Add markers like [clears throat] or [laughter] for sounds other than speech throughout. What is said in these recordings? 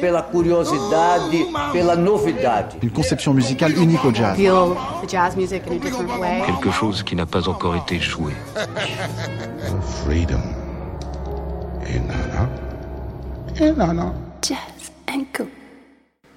Pela curiosidade, pela novidade. Une conception musicale unique au jazz. Quelque chose qui n'a pas encore été joué. Freedom. Jazz and Co.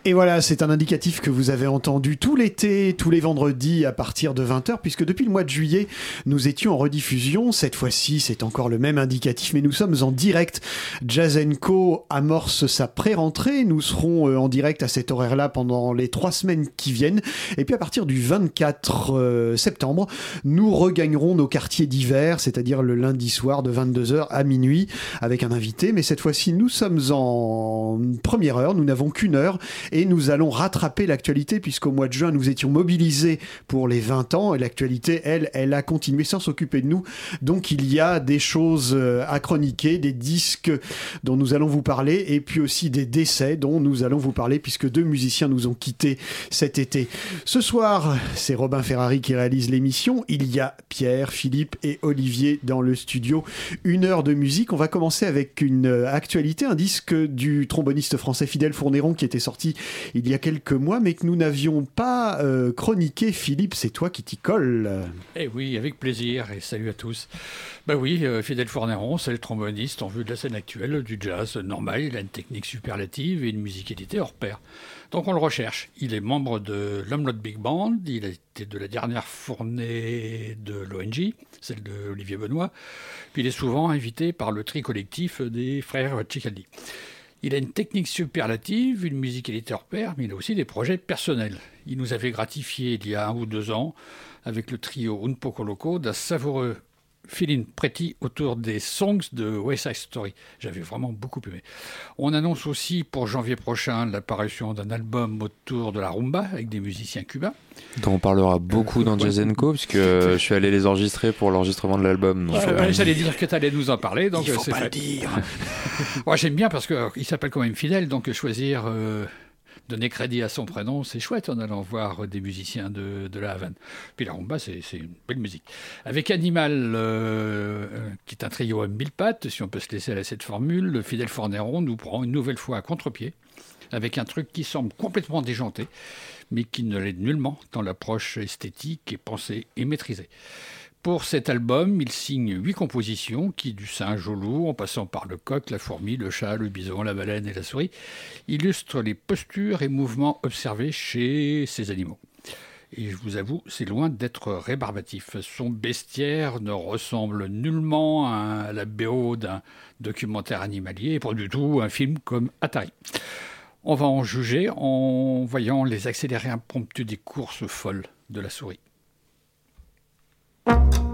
Et voilà, c'est un indicatif que vous avez entendu tout l'été, tous les vendredis à partir de 20h, puisque depuis le mois de juillet, nous étions en rediffusion. Cette fois-ci, c'est encore le même indicatif, mais nous sommes en direct. Jazz Co amorce sa pré-rentrée. Nous serons euh, en direct à cet horaire-là pendant les trois semaines qui viennent. Et puis à partir du 24 euh, septembre, nous regagnerons nos quartiers d'hiver, c'est-à-dire le lundi soir de 22h à minuit, avec un invité. Mais cette fois-ci, nous sommes en première heure, nous n'avons qu'une heure et nous allons rattraper l'actualité puisqu'au mois de juin nous étions mobilisés pour les 20 ans. Et l'actualité elle elle a continué sans s'occuper de nous. Donc il y a des choses euh, à chroniquer des disques dont nous allons vous parler et puis aussi des décès dont nous allons vous parler puisque deux musiciens nous ont quittés cet été. Ce soir c'est Robin Ferrari qui réalise l'émission. Il y a Pierre Philippe et Olivier dans le studio. Une heure de musique. On va commencer avec une euh, actualité un disque du tromboniste français Fidèle Fournéron qui était sorti il y a quelques mois, mais que nous n'avions pas euh, chroniqué. Philippe, c'est toi qui t'y colle. Eh oui, avec plaisir et salut à tous. Bah oui, euh, Fidèle Fourneron, c'est le tromboniste en vue de la scène actuelle du jazz normal. Il a une technique superlative et une musicalité hors pair. Donc on le recherche. Il est membre de l'Homelot Big Band, il a été de la dernière fournée de l'ONG, celle de Olivier Benoît, puis il est souvent invité par le tri collectif des frères Cicaldi. Il a une technique superlative, une musicalité hors pair, mais il a aussi des projets personnels. Il nous avait gratifié il y a un ou deux ans avec le trio Un Poco Loco d'un savoureux feeling pretty autour des songs de West Side Story. J'avais vraiment beaucoup aimé. On annonce aussi pour janvier prochain l'apparition d'un album autour de la rumba avec des musiciens cubains. Dont on parlera beaucoup dans Jazz Co, puisque je suis allé les enregistrer pour l'enregistrement de l'album. Euh, j'allais dire que tu allais nous en parler, donc Il faut c'est pas fait. le dire. [laughs] Moi j'aime bien parce qu'il s'appelle quand même Fidèle, donc choisir, euh, donner crédit à son prénom, c'est chouette en allant voir des musiciens de, la Havane. Puis la rumba, c'est une belle musique. Avec Animal, euh, qui est un trio à mille pattes, si on peut se laisser à cette formule, le Fidèle Forneron nous prend une nouvelle fois à contre-pied, avec un truc qui semble complètement déjanté, mais qui ne l'est nullement dans l'approche esthétique et pensée et maîtrisée. Pour cet album, il signe huit compositions qui, du singe au loup, en passant par le coq, la fourmi, le chat, le bison, la baleine et la souris, illustrent les postures et mouvements observés chez ces animaux. Et je vous avoue, c'est loin d'être rébarbatif. Son bestiaire ne ressemble nullement à la BO d'un documentaire animalier, et pas du tout un film comme Atari. On va en juger en voyant les accélérés impromptus des courses folles de la souris. thank you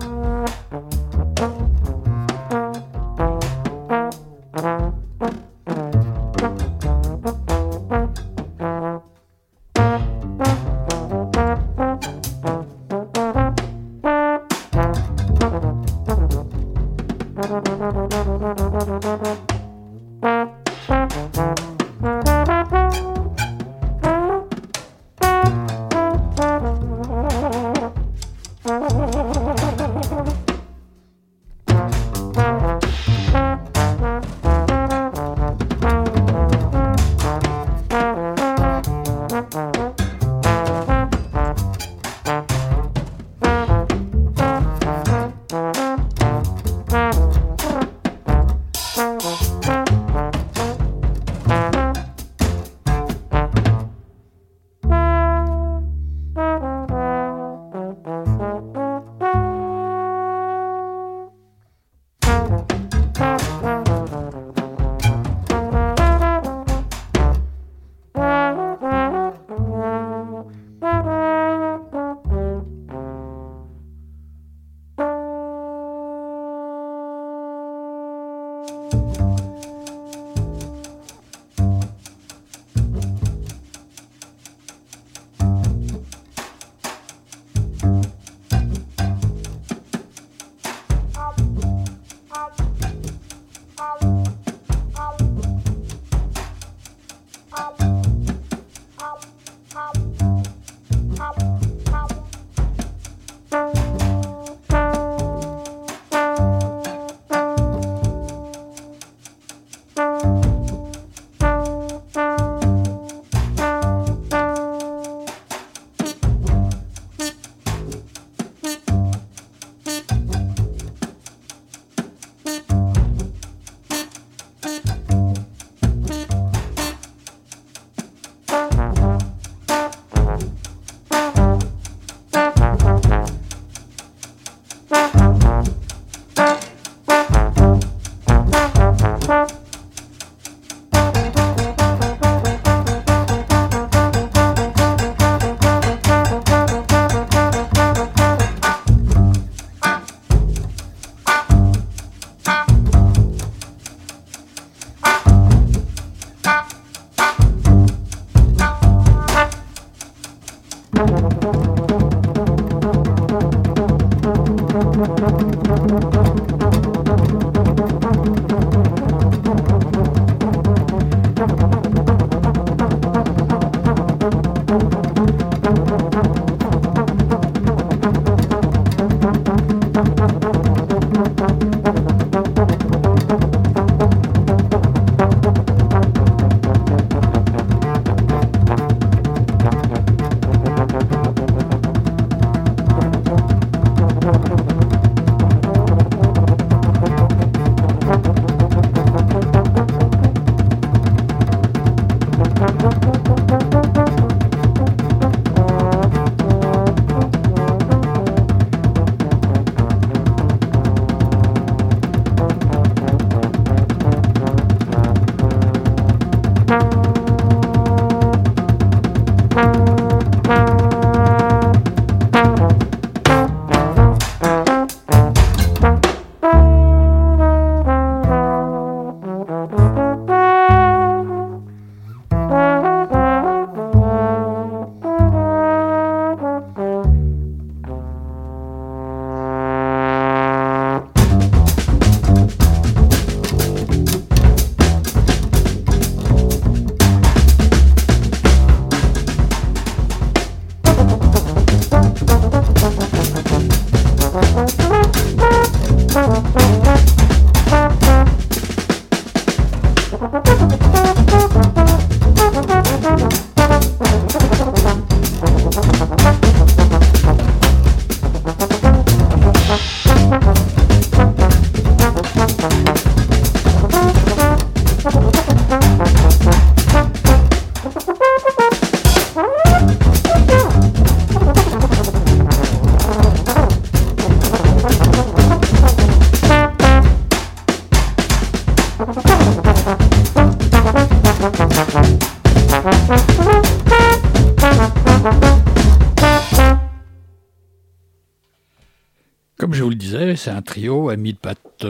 trio à mille pattes.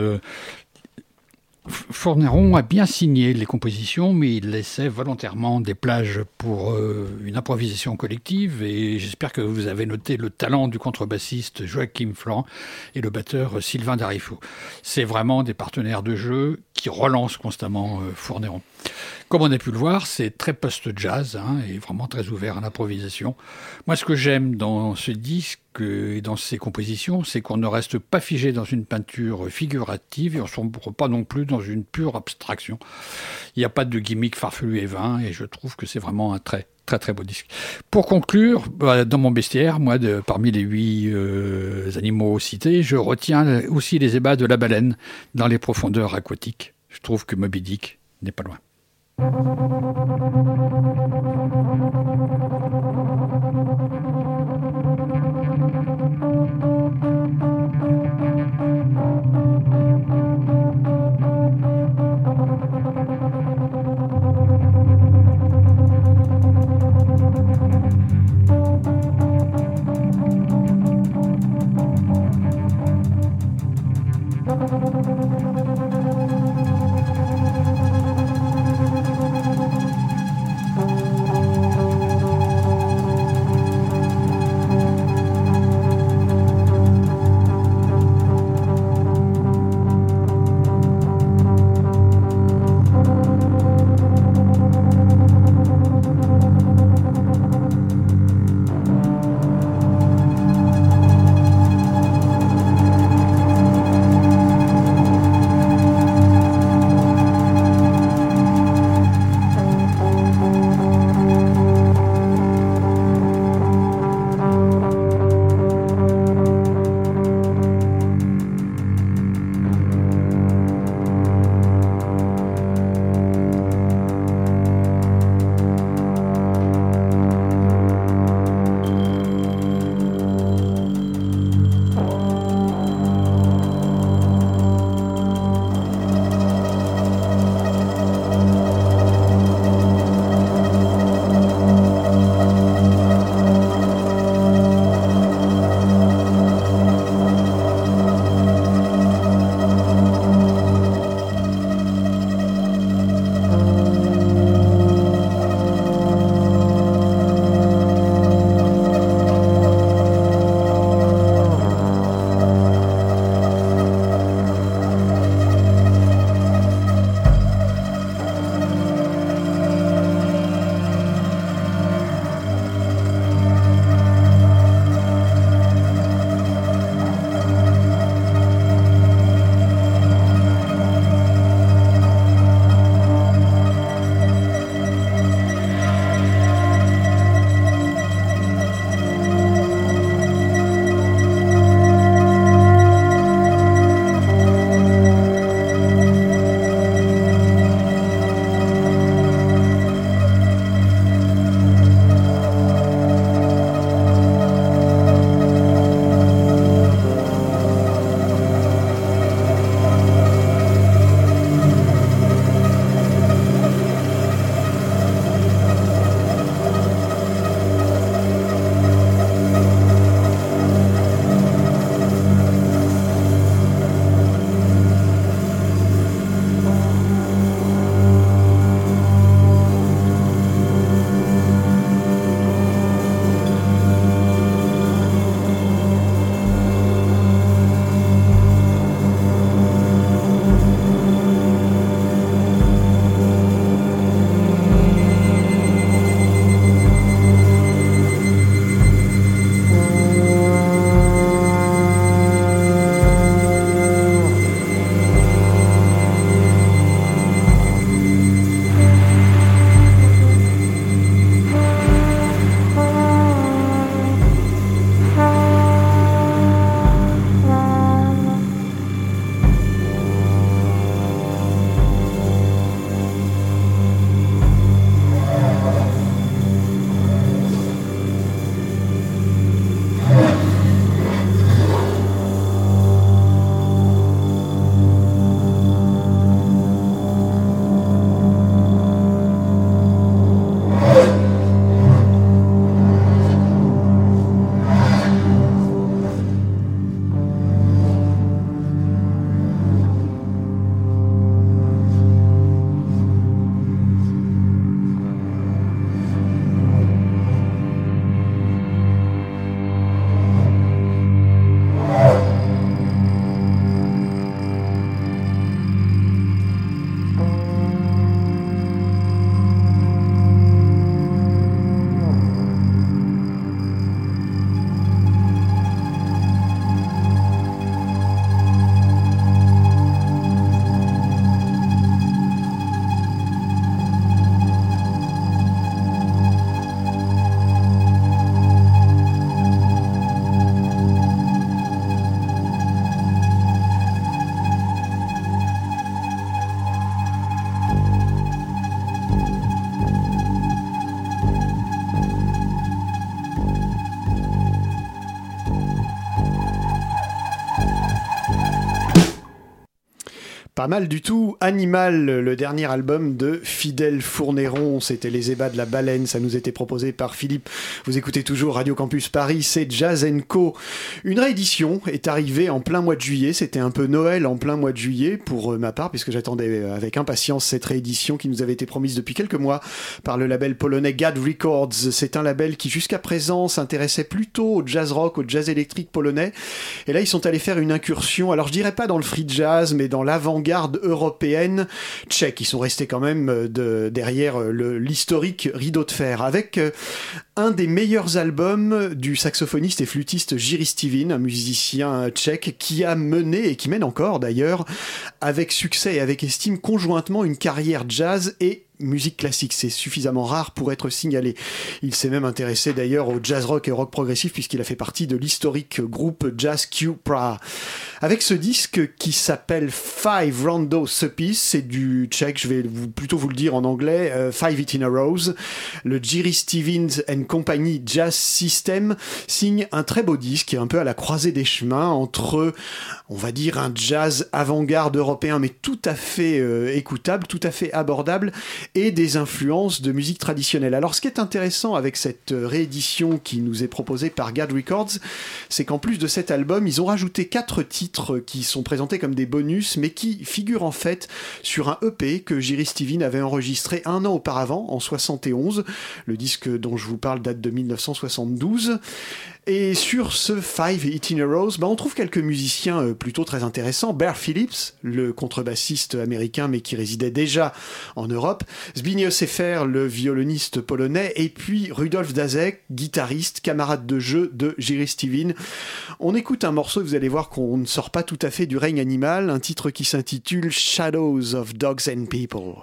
Fourneron a bien signé les compositions, mais il laissait volontairement des plages pour euh, une improvisation collective. Et j'espère que vous avez noté le talent du contrebassiste Joachim Florent et le batteur Sylvain Darifo. C'est vraiment des partenaires de jeu qui relancent constamment euh, Fourneron. Comme on a pu le voir, c'est très post-jazz hein, et vraiment très ouvert à l'improvisation. Moi, ce que j'aime dans ce disque et dans ces compositions, c'est qu'on ne reste pas figé dans une peinture figurative et on ne sombre pas non plus dans une pure abstraction. Il n'y a pas de gimmick farfelu et vain et je trouve que c'est vraiment un très très très beau disque. Pour conclure, bah, dans mon bestiaire, moi, parmi les huit euh, animaux cités, je retiens aussi les ébats de la baleine dans les profondeurs aquatiques. Je trouve que Moby Dick n'est pas loin. Thank you. Pas mal du tout. Animal, le dernier album de Fidèle Fournéron, c'était Les ébats de la baleine, ça nous était proposé par Philippe. Vous écoutez toujours Radio Campus Paris, c'est Jazz Co. Une réédition est arrivée en plein mois de juillet, c'était un peu Noël en plein mois de juillet pour euh, ma part, puisque j'attendais avec impatience cette réédition qui nous avait été promise depuis quelques mois par le label polonais GAD Records. C'est un label qui jusqu'à présent s'intéressait plutôt au jazz rock, au jazz électrique polonais. Et là, ils sont allés faire une incursion, alors je dirais pas dans le free jazz, mais dans l'avant-garde européenne tchèque. Ils sont restés quand même euh, de, derrière euh, l'historique rideau de fer, avec euh, un des meilleurs albums du saxophoniste et flûtiste Jiří Stivin, un musicien tchèque qui a mené et qui mène encore d'ailleurs avec succès et avec estime conjointement une carrière jazz et musique classique. C'est suffisamment rare pour être signalé. Il s'est même intéressé d'ailleurs au jazz rock et rock progressif puisqu'il a fait partie de l'historique groupe Jazz Q Pra. Avec ce disque qui s'appelle Five Rondo Suppies, c'est du tchèque, je vais plutôt vous le dire en anglais, euh, Five It in a Rose. Le Jerry Stevens and Company Jazz System signe un très beau disque, un peu à la croisée des chemins entre, on va dire, un jazz avant-garde européen, mais tout à fait euh, écoutable, tout à fait abordable, et des influences de musique traditionnelle. Alors ce qui est intéressant avec cette réédition qui nous est proposée par GAD Records, c'est qu'en plus de cet album, ils ont rajouté quatre titres qui sont présentés comme des bonus, mais qui figurent en fait sur un EP que Jiří Steven avait enregistré un an auparavant, en 71. Le disque dont je vous parle date de 1972. Et sur ce Five Itinerals, bah on trouve quelques musiciens euh, plutôt très intéressants. Bear Phillips, le contrebassiste américain mais qui résidait déjà en Europe. Zbigniew Sefer, le violoniste polonais. Et puis Rudolf Dazek, guitariste, camarade de jeu de Jiří Steven. On écoute un morceau, vous allez voir qu'on ne sort pas tout à fait du règne animal. Un titre qui s'intitule Shadows of Dogs and People.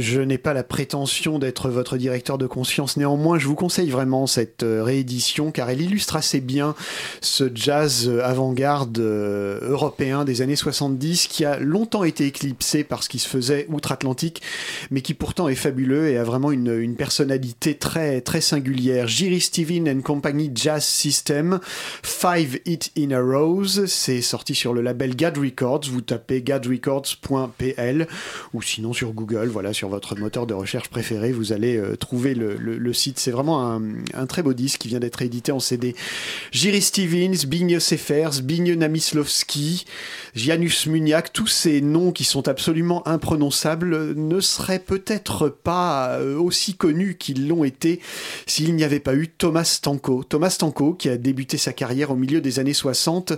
Je n'ai pas la prétention d'être votre directeur de conscience, néanmoins je vous conseille vraiment cette euh, réédition car elle illustre assez bien ce jazz euh, avant-garde euh, européen des années 70 qui a longtemps été éclipsé par ce qui se faisait outre-Atlantique mais qui pourtant est fabuleux et a vraiment une, personnalité très, très singulière. Jiri Steven and Company Jazz System, Five It in a Rose, c'est sorti sur le label GAD Records, vous tapez gadrecords.pl ou sinon sur Google, voilà, sur votre moteur de recherche préféré, vous allez euh, trouver le, site. C'est vraiment un, un très beau disque qui vient d'être édité en CD. Jiri Stevens, Bigne Sefers, Bigne Namislovski, Janus Muniak, tous ces noms qui sont absolument imprononçables ne seraient peut-être pas euh, aussi connus qu'ils l'ont été s'il n'y avait pas eu Thomas Stanko. Thomas Stanko qui a débuté sa carrière au milieu des années 60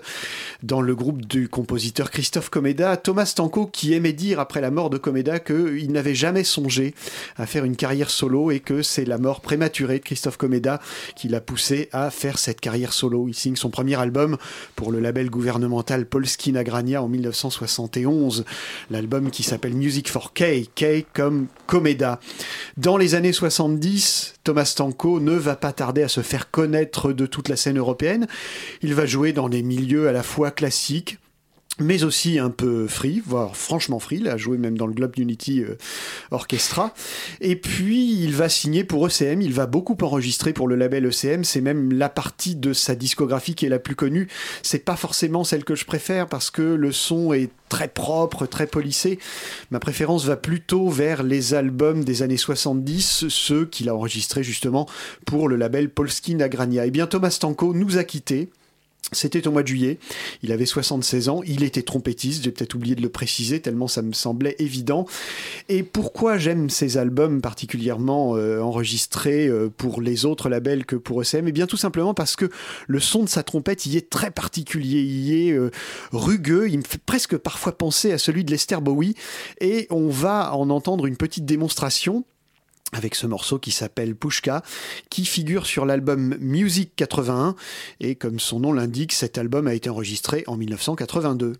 dans le groupe du compositeur Christophe Comeda. Thomas Stanko qui aimait dire après la mort de Comeda qu'il n'avait jamais songé à faire une carrière solo et que c'est la mort prématurée de Christophe Comeda qui l'a poussé à faire cette carrière solo. Il signe son premier album pour le label gouvernemental Polski Nagrania en 1971, l'album qui s'appelle Music for K, K comme Comeda. Dans les années 70, Thomas Stanko ne va pas tarder à se faire connaître de toute la scène européenne. Il va jouer dans des milieux à la fois classiques, mais aussi un peu free, voire franchement free. Il a joué même dans le Globe Unity euh, Orchestra. Et puis, il va signer pour ECM. Il va beaucoup enregistrer pour le label ECM. C'est même la partie de sa discographie qui est la plus connue. C'est pas forcément celle que je préfère parce que le son est très propre, très polissé. Ma préférence va plutôt vers les albums des années 70, ceux qu'il a enregistrés justement pour le label Polski Nagrania. Et bien, Thomas Stanko nous a quittés. C'était au mois de juillet, il avait 76 ans, il était trompettiste, j'ai peut-être oublié de le préciser tellement ça me semblait évident. Et pourquoi j'aime ces albums particulièrement euh, enregistrés euh, pour les autres labels que pour ECM Eh bien tout simplement parce que le son de sa trompette y est très particulier, il y est euh, rugueux, il me fait presque parfois penser à celui de Lester Bowie. Et on va en entendre une petite démonstration avec ce morceau qui s'appelle Pushka, qui figure sur l'album Music 81, et comme son nom l'indique, cet album a été enregistré en 1982.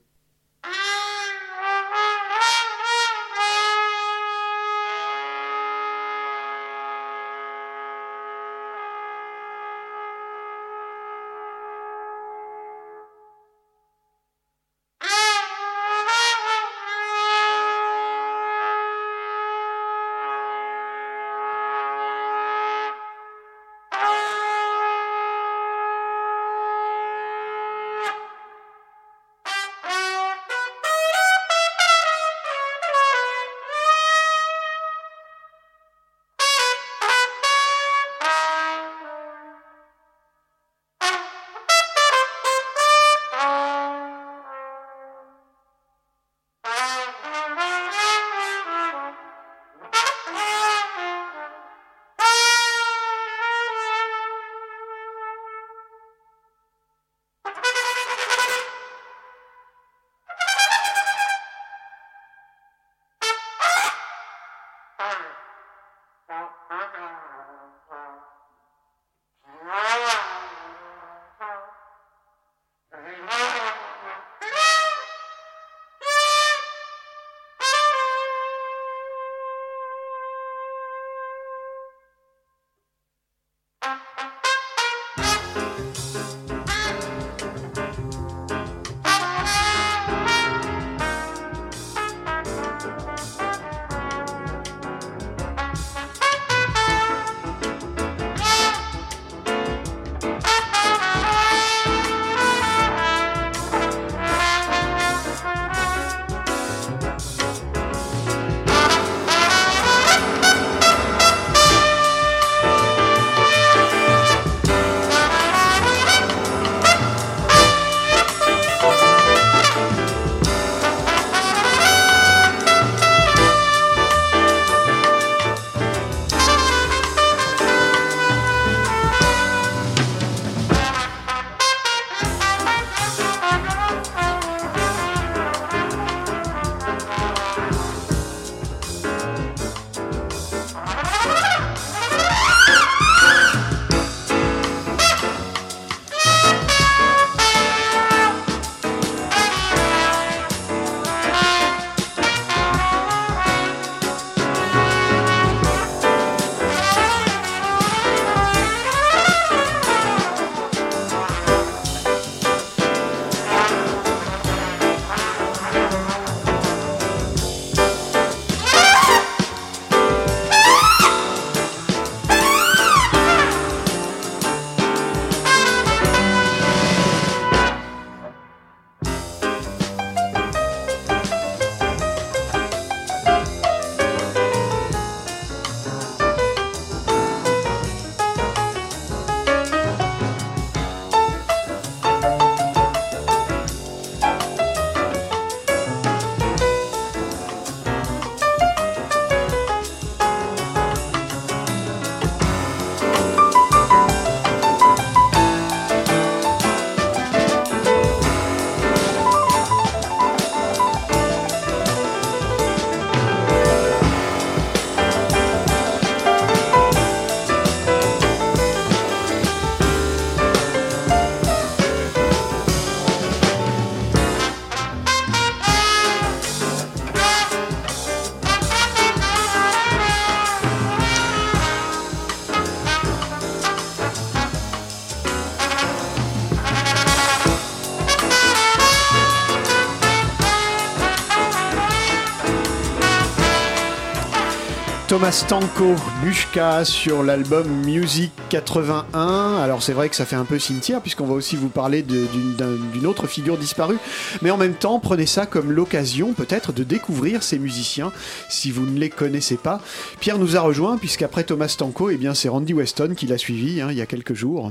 Thomas Stanko, Mushka sur l'album Music 81. Alors c'est vrai que ça fait un peu cimetière puisqu'on va aussi vous parler d'une autre figure disparue. Mais en même temps, prenez ça comme l'occasion peut-être de découvrir ces musiciens si vous ne les connaissez pas. Pierre nous a rejoint puisqu'après Thomas Stanko, eh bien c'est Randy Weston qui l'a suivi hein, il y a quelques jours.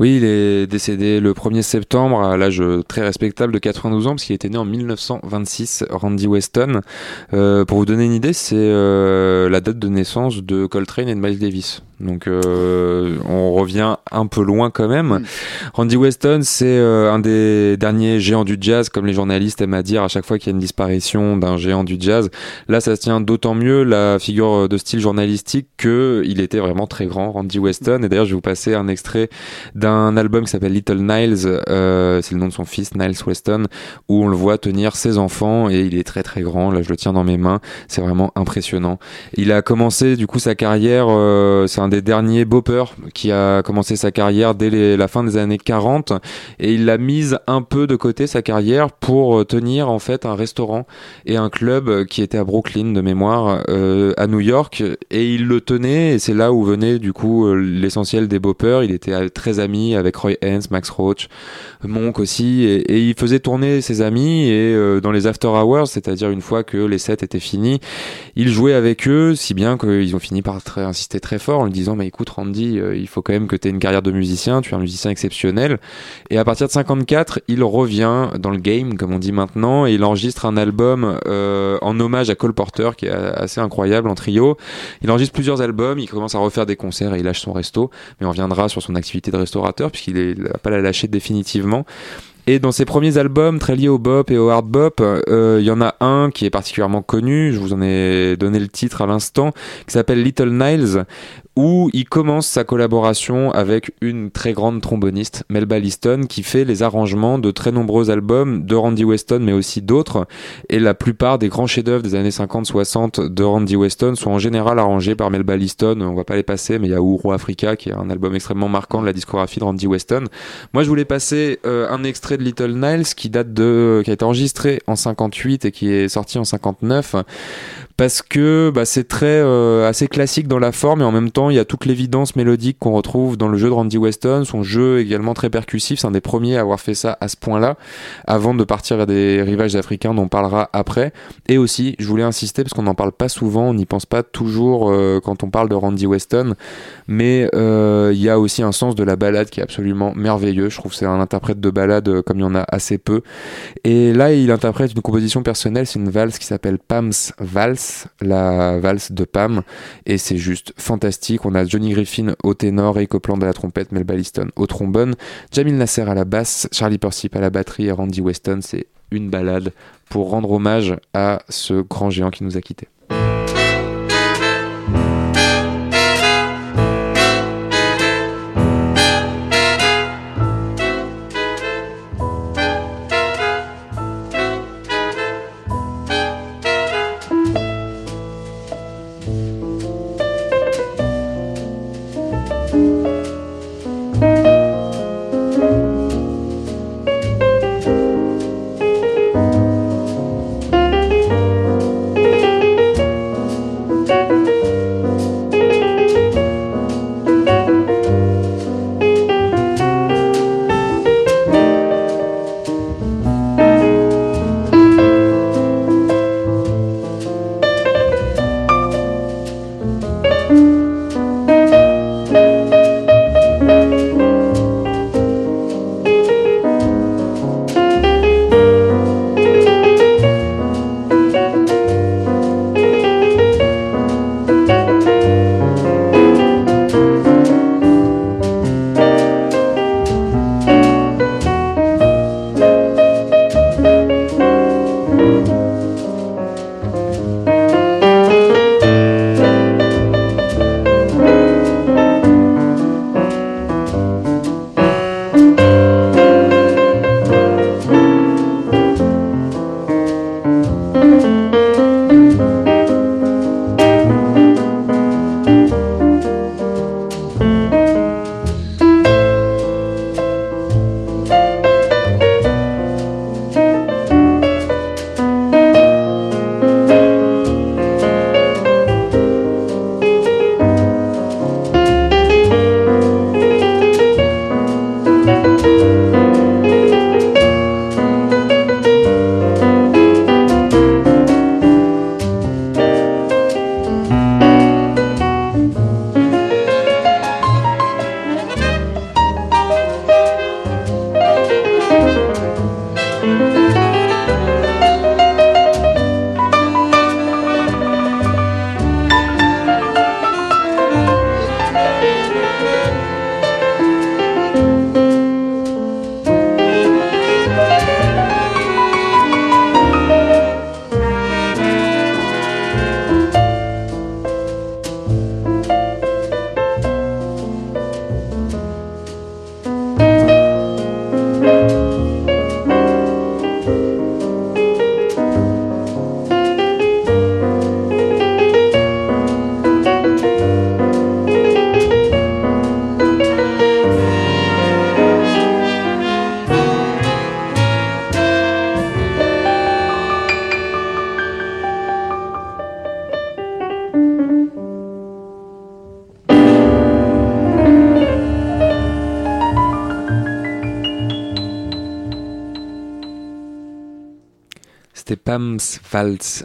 Oui, il est décédé le 1er septembre à l'âge très respectable de 92 ans parce qu'il était né en 1926, Randy Weston. Euh, pour vous donner une idée, c'est euh, la date de naissance de Coltrane et de Miles Davis. Donc euh, on revient un peu loin quand même. Mm. Randy Weston, c'est euh, un des derniers géants du jazz, comme les journalistes aiment à dire à chaque fois qu'il y a une disparition d'un géant du jazz. Là, ça se tient d'autant mieux la figure de style journalistique que il était vraiment très grand, Randy Weston. Et d'ailleurs, je vais vous passer un extrait d'un album qui s'appelle Little Niles. Euh, c'est le nom de son fils, Niles Weston, où on le voit tenir ses enfants et il est très très grand. Là, je le tiens dans mes mains. C'est vraiment impressionnant. Il a commencé du coup sa carrière. c'est un des derniers boppers qui a commencé sa carrière dès la fin des années 40 et il a mise un peu de côté sa carrière pour tenir en fait un restaurant et un club qui était à Brooklyn de mémoire euh, à New York. Et il le tenait et c'est là où venait du coup euh, l'essentiel des boppers. Il était très ami avec Roy Haynes, Max Roach, Monk aussi. Et, il faisait tourner ses amis et euh, dans les after hours c'est-à-dire une fois que les sets étaient finis il jouait avec eux si bien qu'ils ont fini par insister très fort en disant mais écoute Randy, euh, il faut quand même que tu aies une carrière de musicien, tu es un musicien exceptionnel. Et à partir de 54, il revient dans le game, comme on dit maintenant, et il enregistre un album euh, en hommage à Cole Porter, qui est assez incroyable en trio. Il enregistre plusieurs albums, il commence à refaire des concerts et il lâche son resto, mais on reviendra sur son activité de restaurateur, puisqu'il n'a pas la lâcher définitivement. Et dans ses premiers albums, très liés au bop et au hard bop, euh, il y en a un qui est particulièrement connu, je vous en ai donné le titre à l'instant, qui s'appelle Little Niles, où il commence sa collaboration avec une très grande tromboniste, Melba Liston, qui fait les arrangements de très nombreux albums de Randy Weston, mais aussi d'autres. Et la plupart des grands chefs-d'œuvre des années 50-60 de Randy Weston sont en général arrangés par Melba Liston. On va pas les passer, mais il y a Ouro Africa, qui est un album extrêmement marquant de la discographie de Randy Weston. Moi, je voulais passer euh, un extrait de Little Niles qui date de, qui a été enregistré en 58 et qui est sorti en 59 parce que bah, c'est très euh, assez classique dans la forme et en même temps il y a toute l'évidence mélodique qu'on retrouve dans le jeu de Randy Weston, son jeu également très percussif, c'est un des premiers à avoir fait ça à ce point-là, avant de partir vers des rivages africains dont on parlera après. Et aussi, je voulais insister parce qu'on n'en parle pas souvent, on n'y pense pas toujours euh, quand on parle de Randy Weston, mais euh, il y a aussi un sens de la balade qui est absolument merveilleux. Je trouve que c'est un interprète de balade comme il y en a assez peu. Et là, il interprète une composition personnelle, c'est une valse qui s'appelle Pam's Valse la valse de Pam, et c'est juste fantastique. On a Johnny Griffin au ténor, et Copland à la trompette, Mel Balliston au trombone, Jamil Nasser à la basse, Charlie Persip à la batterie et Randy Weston. C'est une balade pour rendre hommage à ce grand géant qui nous a quittés.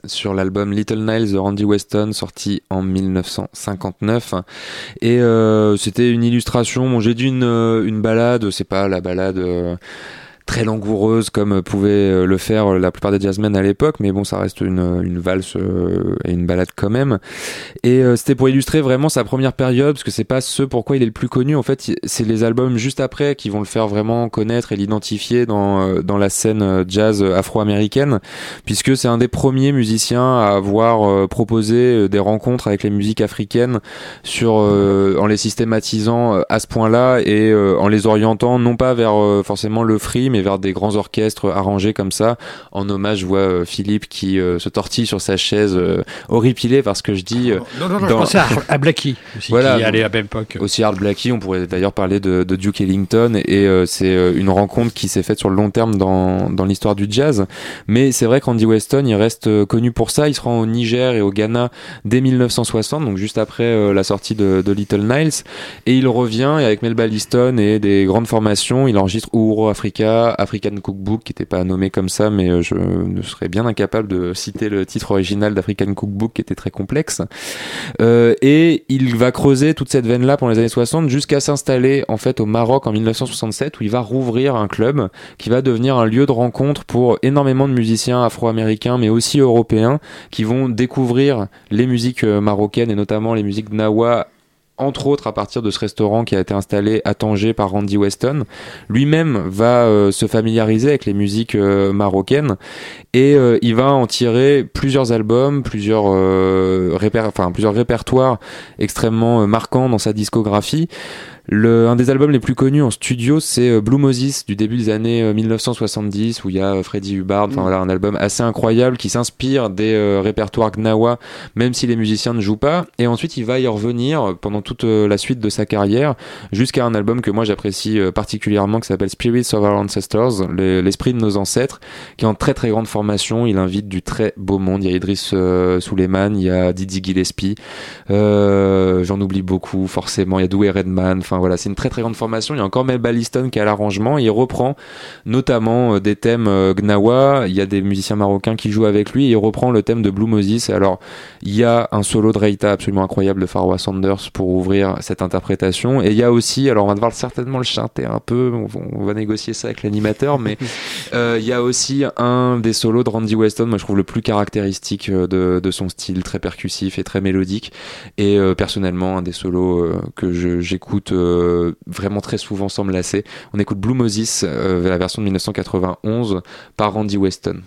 Sur l'album Little Niles de Randy Weston, sorti en 1959. Et euh, c'était une illustration. J'ai dit une, une balade, c'est pas la balade très langoureuse comme pouvait euh, le faire la plupart des jazzmen à l'époque, mais bon, ça reste une, une valse euh, et une balade quand même. Et euh, c'était pour illustrer vraiment sa première période, parce que c'est pas ce pourquoi il est le plus connu. En fait, c'est les albums juste après qui vont le faire vraiment connaître et l'identifier dans, dans la scène jazz afro-américaine, puisque c'est un des premiers musiciens à avoir proposé des rencontres avec les musiques africaines sur, en les systématisant à ce point-là et en les orientant non pas vers forcément le free, mais vers des grands orchestres arrangés comme ça. En hommage, je vois euh, Philippe qui euh, se tortille sur sa chaise, euh, horripilé parce que je dis. non, non, non, je pensais à, Blackie, [laughs] aussi, voilà, qui allait à même époque. Aussi Hard Blackie, on pourrait d'ailleurs parler de, de, Duke Ellington, et c'est une rencontre qui s'est faite sur le long terme dans, dans l'histoire du jazz. Mais c'est vrai qu'Andy Weston, il reste connu pour ça. Il se rend au Niger et au Ghana dès 1960, donc juste après la sortie de, de, Little Niles, et il revient et avec Mel Balliston et des grandes formations, il enregistre Ouro Africa, African Cookbook, qui n'était pas nommé comme ça, mais euh, je ne serais bien incapable de citer le titre original d'African Cookbook, qui était très complexe. Euh, et il va creuser toute cette veine-là pendant les années 60 jusqu'à s'installer en fait au Maroc en 1967, où il va rouvrir un club qui va devenir un lieu de rencontre pour énormément de musiciens afro-américains, mais aussi européens, qui vont découvrir les musiques euh, marocaines et notamment les musiques nawa entre autres à partir de ce restaurant qui a été installé à Tanger par Randy Weston. Lui-même va euh, se familiariser avec les musiques euh, marocaines et euh, il va en tirer plusieurs albums, plusieurs, répertoires extrêmement marquants dans sa discographie. Le, un des albums les plus connus en studio, c'est euh, Blue Moses du début des années 1970 euh, où il y a euh, Freddie Hubbard. Enfin mm. voilà, un album assez incroyable qui s'inspire des répertoires Gnawa, même si les musiciens ne jouent pas. Et ensuite, il va y revenir pendant toute la suite de sa carrière jusqu'à un album que moi j'apprécie particulièrement qui s'appelle Spirits of Our Ancestors, l'esprit de nos ancêtres, qui est en très très grande formation. Il invite du très beau monde. Il y a Idriss euh, il y a Didi Gillespie, j'en oublie beaucoup forcément. Il y a Dewey Redman. Enfin voilà, c'est une très très grande formation. Il y a encore Mel Balliston qui a l'arrangement. Il reprend notamment euh, des thèmes euh, Gnawa. Il y a des musiciens marocains qui jouent avec lui. il reprend le thème de Blue Moses. Alors il y a un solo de Reita absolument incroyable de Farwa Sanders pour ouvrir cette interprétation. Et il y a aussi, alors on va devoir certainement le chanter un peu. On va, négocier ça avec l'animateur, mais [laughs] euh, il y a aussi un des solos de Randy Weston. Moi je trouve le plus caractéristique de, de son style, très percussif et très mélodique. Et personnellement un des solos que j'écoute euh, vraiment très souvent sans me lasser. On écoute Blue Moses, euh, la version de 1991 par Randy Weston.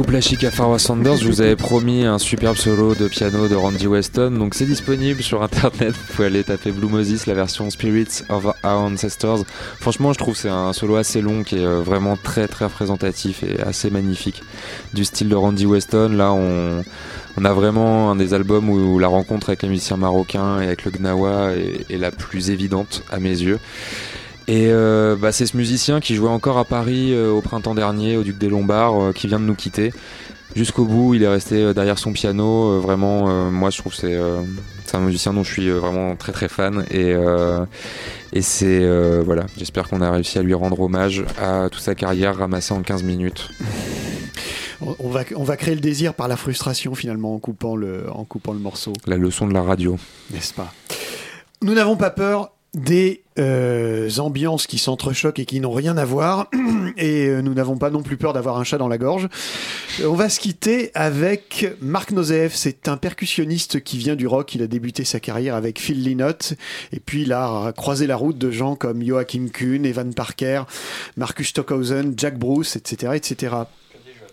Coupe la chic à Sanders, je vous avais promis un superbe solo de piano de Randy Weston, donc c'est disponible sur internet, vous pouvez aller taper Blue Moses, la version Spirits of Our Ancestors. Franchement je trouve c'est un solo assez long qui est euh, vraiment très très représentatif et assez magnifique du style de Randy Weston. Là on, a vraiment un des albums où la rencontre avec les musiciens marocains et avec le Gnawa est la plus évidente à mes yeux. Et euh, bah, c'est ce musicien qui jouait encore à Paris euh, au printemps dernier, au Duc des Lombards, euh, qui vient de nous quitter. Jusqu'au bout, il est resté derrière son piano. Vraiment, moi, je trouve que c'est c'est un musicien dont je suis vraiment très très fan. Et, et c'est voilà, j'espère qu'on a réussi à lui rendre hommage à toute sa carrière ramassée en 15 minutes. On va, on va créer le désir par la frustration finalement en coupant le, en coupant le morceau. La leçon de la radio. N'est-ce pas? Nous n'avons pas peur des euh, ambiances qui s'entrechoquent et qui n'ont rien à voir. [clears throat] Et euh, nous n'avons pas non plus peur d'avoir un chat dans la gorge. Euh, on va se quitter avec Marc Nozev. C'est un percussionniste qui vient du rock. Il a débuté sa carrière avec Phil Lynott. Et puis il a croisé la route de gens comme Joachim Kuhn, Evan Parker, Marcus Stockhausen, Jack Bruce, etc. etc.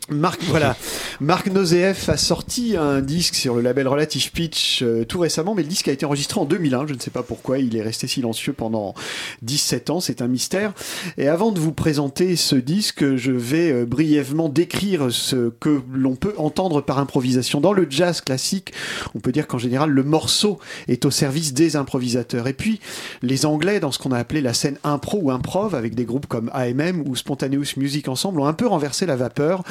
Marc, voilà. Marc Nozeef a sorti un disque sur le label Relative Pitch euh, tout récemment, mais le disque a été enregistré en 2001. Je ne sais pas pourquoi. Il est resté silencieux pendant 17 ans. C'est un mystère. Et avant de vous présenter ce disque, je vais euh, brièvement décrire ce que l'on peut entendre par improvisation. Dans le jazz classique, on peut dire qu'en général, le morceau est au service des improvisateurs. Et puis, les Anglais, dans ce qu'on a appelé la scène impro ou improv, avec des groupes comme AMM ou Spontaneous Music Ensemble, ont un peu renversé la vapeur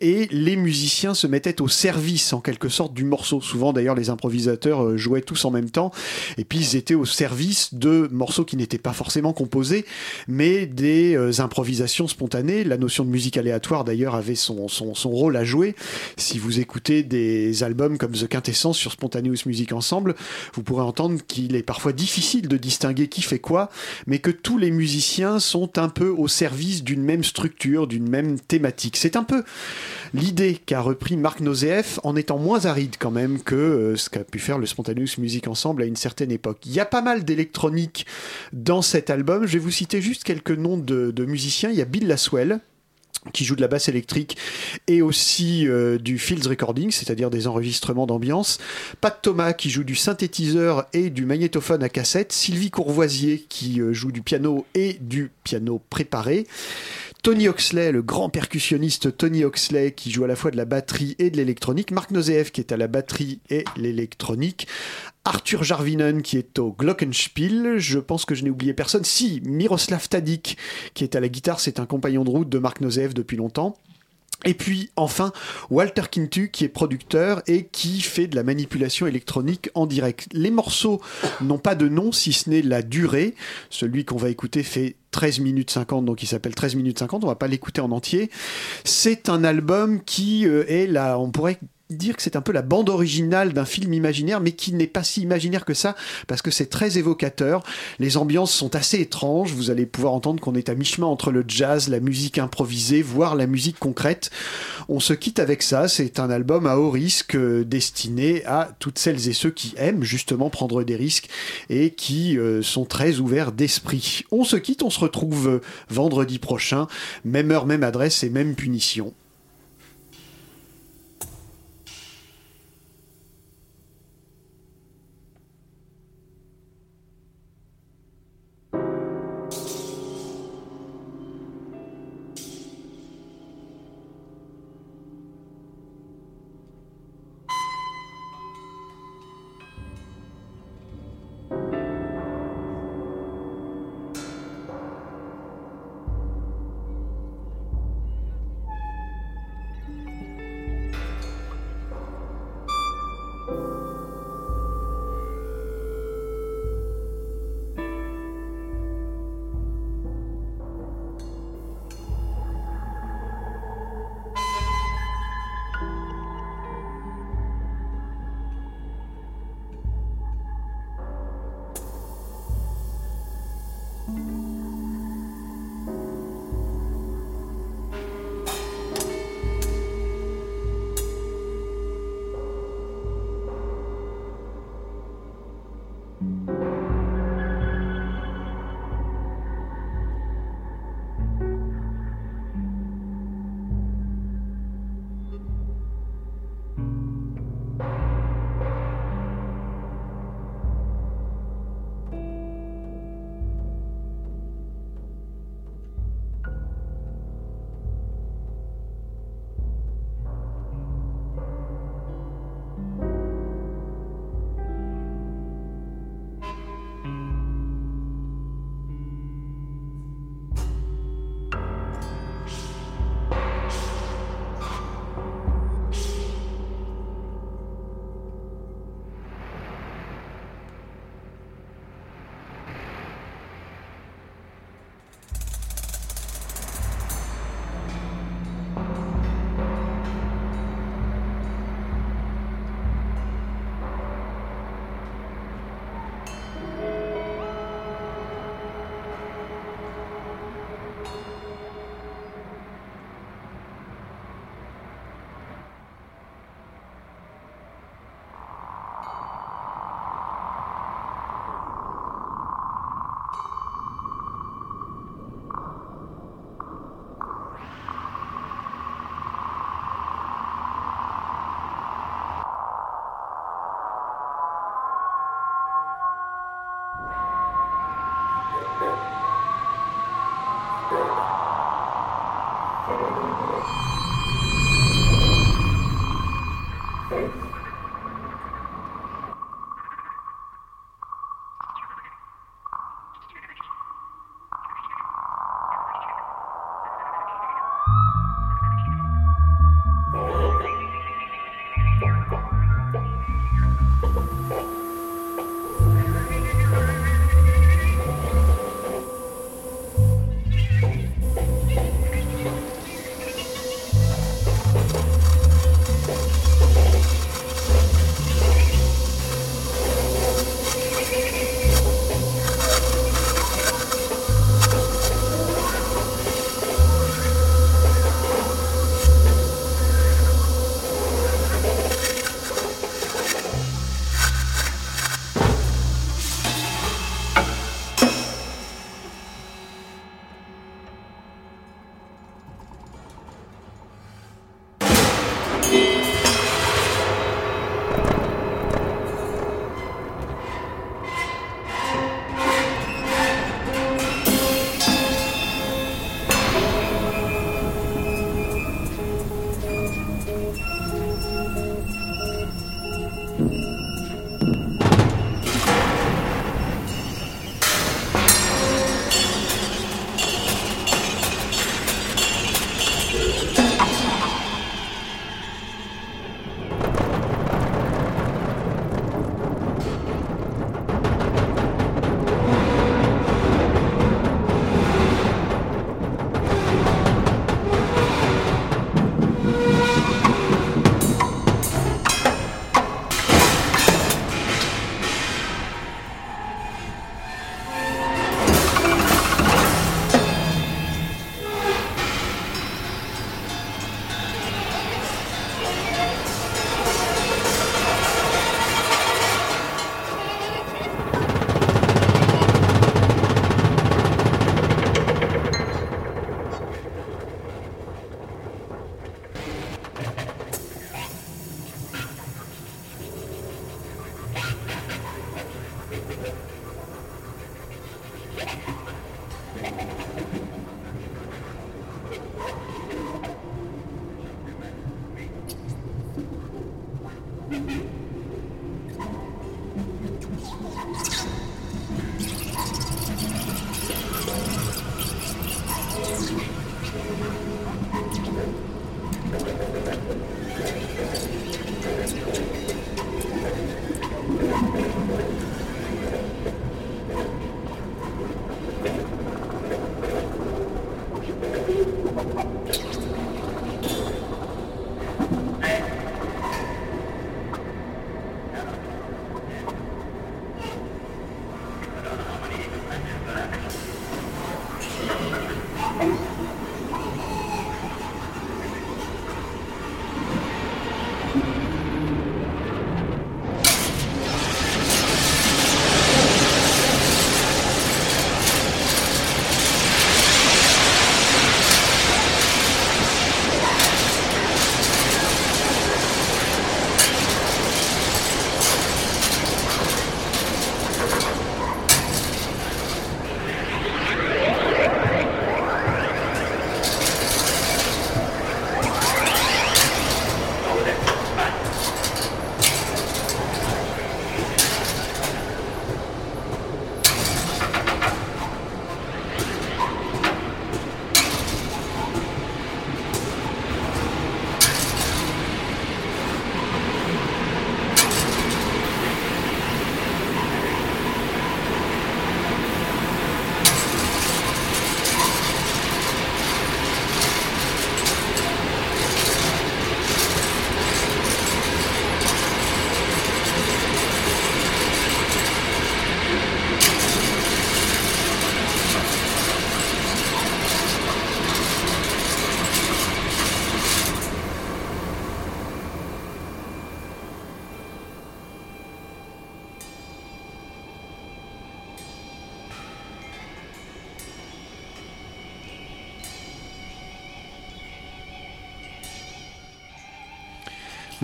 et les musiciens se mettaient au service en quelque sorte du morceau. Souvent d'ailleurs les improvisateurs euh, jouaient tous en même temps et puis ils étaient au service de morceaux qui n'étaient pas forcément composés mais des euh, improvisations spontanées. La notion de musique aléatoire d'ailleurs avait son, son, son, rôle à jouer. Si vous écoutez des albums comme The Quintessence sur Spontaneous Music Ensemble, vous pourrez entendre qu'il est parfois difficile de distinguer qui fait quoi, mais que tous les musiciens sont un peu au service d'une même structure, d'une même thématique. C'est un peu l'idée qu'a repris Marc Nozeef en étant moins aride quand même que euh, ce qu'a pu faire le Spontaneous Music Ensemble à une certaine époque. Il y a pas mal d'électronique dans cet album. Je vais vous citer juste quelques noms de, de musiciens. Il y a Bill Laswell qui joue de la basse électrique et aussi euh, du fields recording, c'est-à-dire des enregistrements d'ambiance. Pat Thomas qui joue du synthétiseur et du magnétophone à cassette. Sylvie Courvoisier qui euh, joue du piano et du piano préparé. Tony Oxley, le grand percussionniste Tony Oxley, qui joue à la fois de la batterie et de l'électronique. Marc Nozeev, qui est à la batterie et l'électronique. Arthur Jarvinen, qui est au Glockenspiel. Je pense que je n'ai oublié personne. Si, Miroslav Tadik, qui est à la guitare, c'est un compagnon de route de Marc Nozeev depuis longtemps. Et puis enfin Walter Kintu qui est producteur et qui fait de la manipulation électronique en direct. Les morceaux n'ont pas de nom si ce n'est la durée. Celui qu'on va écouter fait 13 minutes 50, donc il s'appelle 13 minutes 50, on va pas l'écouter en entier. C'est un album qui euh, est là, on pourrait dire que c'est un peu la bande originale d'un film imaginaire, mais qui n'est pas si imaginaire que ça, parce que c'est très évocateur. Les ambiances sont assez étranges. Vous allez pouvoir entendre qu'on est à mi-chemin entre le jazz, la musique improvisée, voire la musique concrète. On se quitte avec ça. C'est un album à haut risque euh, destiné à toutes celles et ceux qui aiment justement prendre des risques et qui euh, sont très ouverts d'esprit. On se quitte, on se retrouve euh, vendredi prochain, même heure, même adresse et même punition.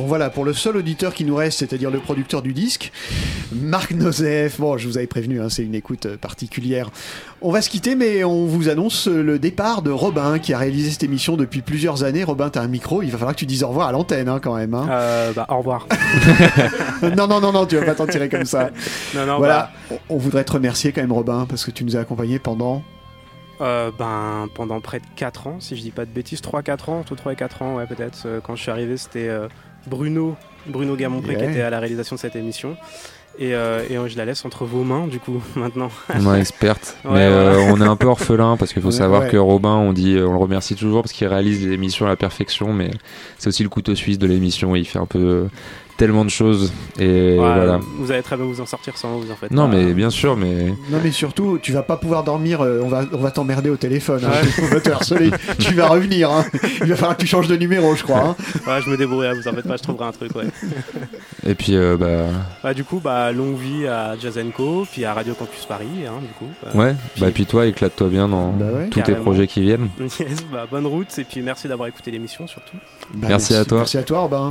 Voilà, pour le seul auditeur qui nous reste, c'est-à-dire le producteur du disque, Marc Nozef. Bon, je vous avais prévenu, hein, c'est une écoute euh, particulière. On va se quitter, mais on vous annonce le départ de Robin, qui a réalisé cette émission depuis plusieurs années. Robin, t'as un micro, il va falloir que tu dises au revoir à l'antenne hein, quand même. Hein. Euh, bah, au revoir. [laughs] non, non, non, non, tu vas pas t'en tirer comme ça. [laughs] Non, non, voilà, bah, on on voudrait te remercier quand même, Robin, parce que tu nous as accompagnés pendant. euh, ben, pendant près de 4 ans, si je dis pas de bêtises, 3-4 ans, entre 3 et 4 ans, ouais, peut-être. Euh, Quand je suis arrivé, c'était euh, Bruno, Bruno qui était à la réalisation de cette émission. Et, euh, et euh, je la laisse entre vos mains, du coup, [laughs] maintenant. Moins experte. [laughs] Ouais, mais euh, voilà. on est un peu orphelin parce qu'il faut [laughs] Ouais, savoir ouais. que Robin, on dit, on le remercie toujours parce qu'il réalise les émissions à la perfection, mais c'est aussi le couteau suisse de l'émission. Il fait un peu tellement de choses et Ouais, voilà. Vous allez très bien vous en sortir sans vous en faites Non, pas. mais bien sûr, mais Non, mais surtout, tu vas pas pouvoir dormir, euh, on va, on va t'emmerder au téléphone, hein, Ouais. on va te harceler. tu vas revenir, hein. il va falloir que tu changes de numéro, je crois. hein. Ouais, je me débrouille, vous en faites pas, je trouverai un truc, ouais. et puis euh, bah Bah, du coup, bah, longue vie à Jazz Co, puis à Radio Campus Paris, hein, du coup. Bah, ouais. Bah puis toi, éclate-toi bien dans Bah ouais. tous tes projets qui viennent. [laughs] Yes, bah, bonne route, et puis merci d'avoir écouté l'émission surtout. Bah, Merci à toi. Merci à toi, Robin.